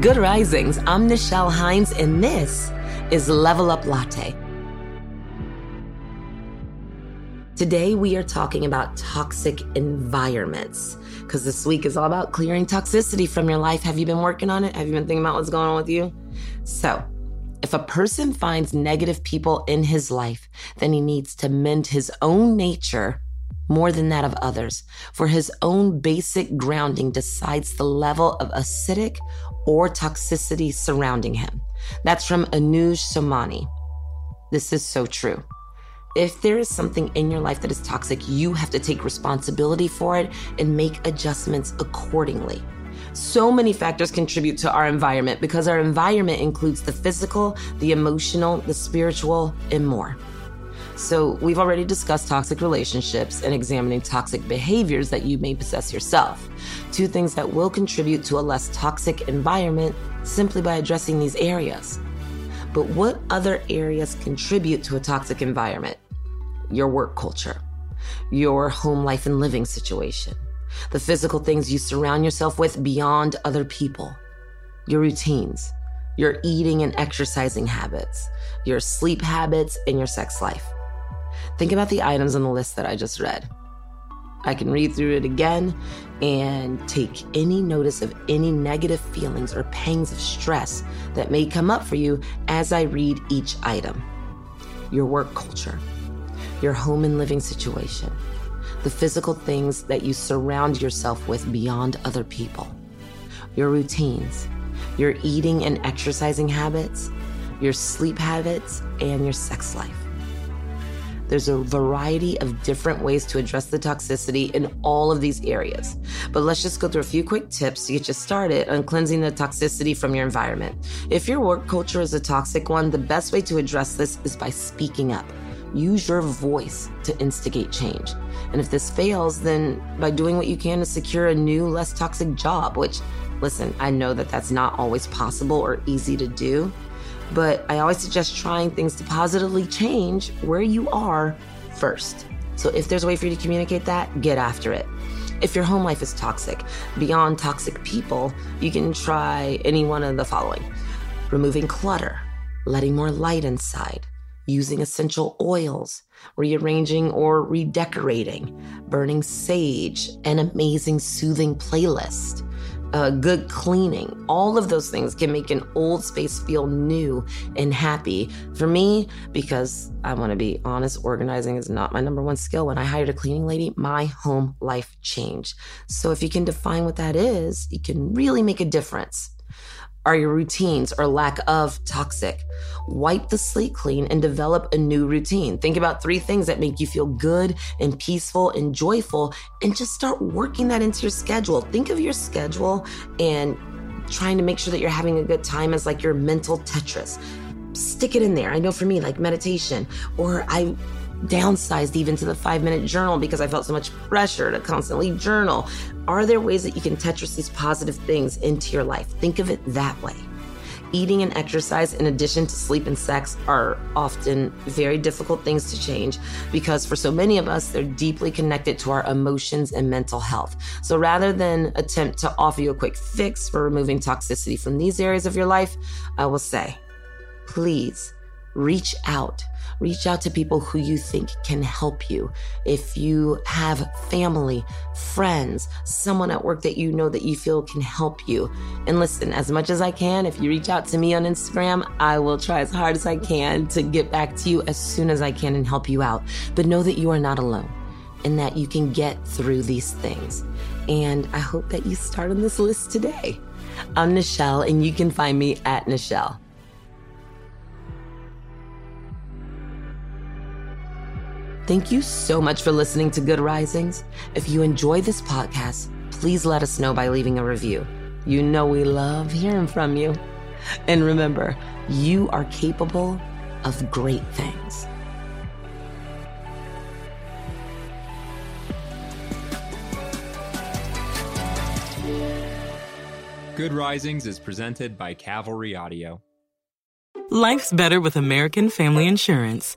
Good Risings. I'm Nichelle Hines, and this is Level Up Latte. Today, we are talking about toxic environments because this week is all about clearing toxicity from your life. Have you been working on it? Have you been thinking about what's going on with you? So, if a person finds negative people in his life, then he needs to mend his own nature more than that of others, for his own basic grounding decides the level of acidic or toxicity surrounding him. That's from Anuj Somani. This is so true. If there is something in your life that is toxic, you have to take responsibility for it and make adjustments accordingly. So many factors contribute to our environment because our environment includes the physical, the emotional, the spiritual, and more. So, we've already discussed toxic relationships and examining toxic behaviors that you may possess yourself. Two things that will contribute to a less toxic environment simply by addressing these areas. But what other areas contribute to a toxic environment? Your work culture, your home life and living situation, the physical things you surround yourself with beyond other people, your routines, your eating and exercising habits, your sleep habits, and your sex life. Think about the items on the list that I just read. I can read through it again and take any notice of any negative feelings or pangs of stress that may come up for you as I read each item. Your work culture, your home and living situation, the physical things that you surround yourself with beyond other people, your routines, your eating and exercising habits, your sleep habits, and your sex life. There's a variety of different ways to address the toxicity in all of these areas. But let's just go through a few quick tips to get you started on cleansing the toxicity from your environment. If your work culture is a toxic one, the best way to address this is by speaking up. Use your voice to instigate change. And if this fails, then by doing what you can to secure a new, less toxic job, which, listen, I know that that's not always possible or easy to do but I always suggest trying things to positively change where you are first. So if there's a way for you to communicate that, get after it. If your home life is toxic, beyond toxic people, you can try any one of the following removing clutter, letting more light inside, using essential oils, rearranging or redecorating, burning sage, an amazing soothing playlist uh, good cleaning. All of those things can make an old space feel new and happy. For me, because I want to be honest, organizing is not my number one skill. When I hired a cleaning lady, my home life changed. So if you can define what that is, you can really make a difference. Are your routines or lack of toxic? Wipe the slate clean and develop a new routine. Think about three things that make you feel good and peaceful and joyful, and just start working that into your schedule. Think of your schedule and trying to make sure that you're having a good time as like your mental Tetris. Stick it in there. I know for me, like meditation, or I downsized even to the five minute journal because I felt so much pressure to constantly journal. Are there ways that you can Tetris these positive things into your life? Think of it that way. Eating and exercise, in addition to sleep and sex, are often very difficult things to change because for so many of us, they're deeply connected to our emotions and mental health. So rather than attempt to offer you a quick fix for removing toxicity from these areas of your life, I will say, please reach out reach out to people who you think can help you. If you have family, friends, someone at work that you know that you feel can help you. And listen, as much as I can, if you reach out to me on Instagram, I will try as hard as I can to get back to you as soon as I can and help you out. But know that you are not alone and that you can get through these things. And I hope that you start on this list today. I'm Nichelle, and you can find me at Nichelle. Thank you so much for listening to Good Risings. If you enjoy this podcast, please let us know by leaving a review. You know we love hearing from you. And remember, you are capable of great things. Good Risings is presented by Cavalry Audio. Life's better with American Family Insurance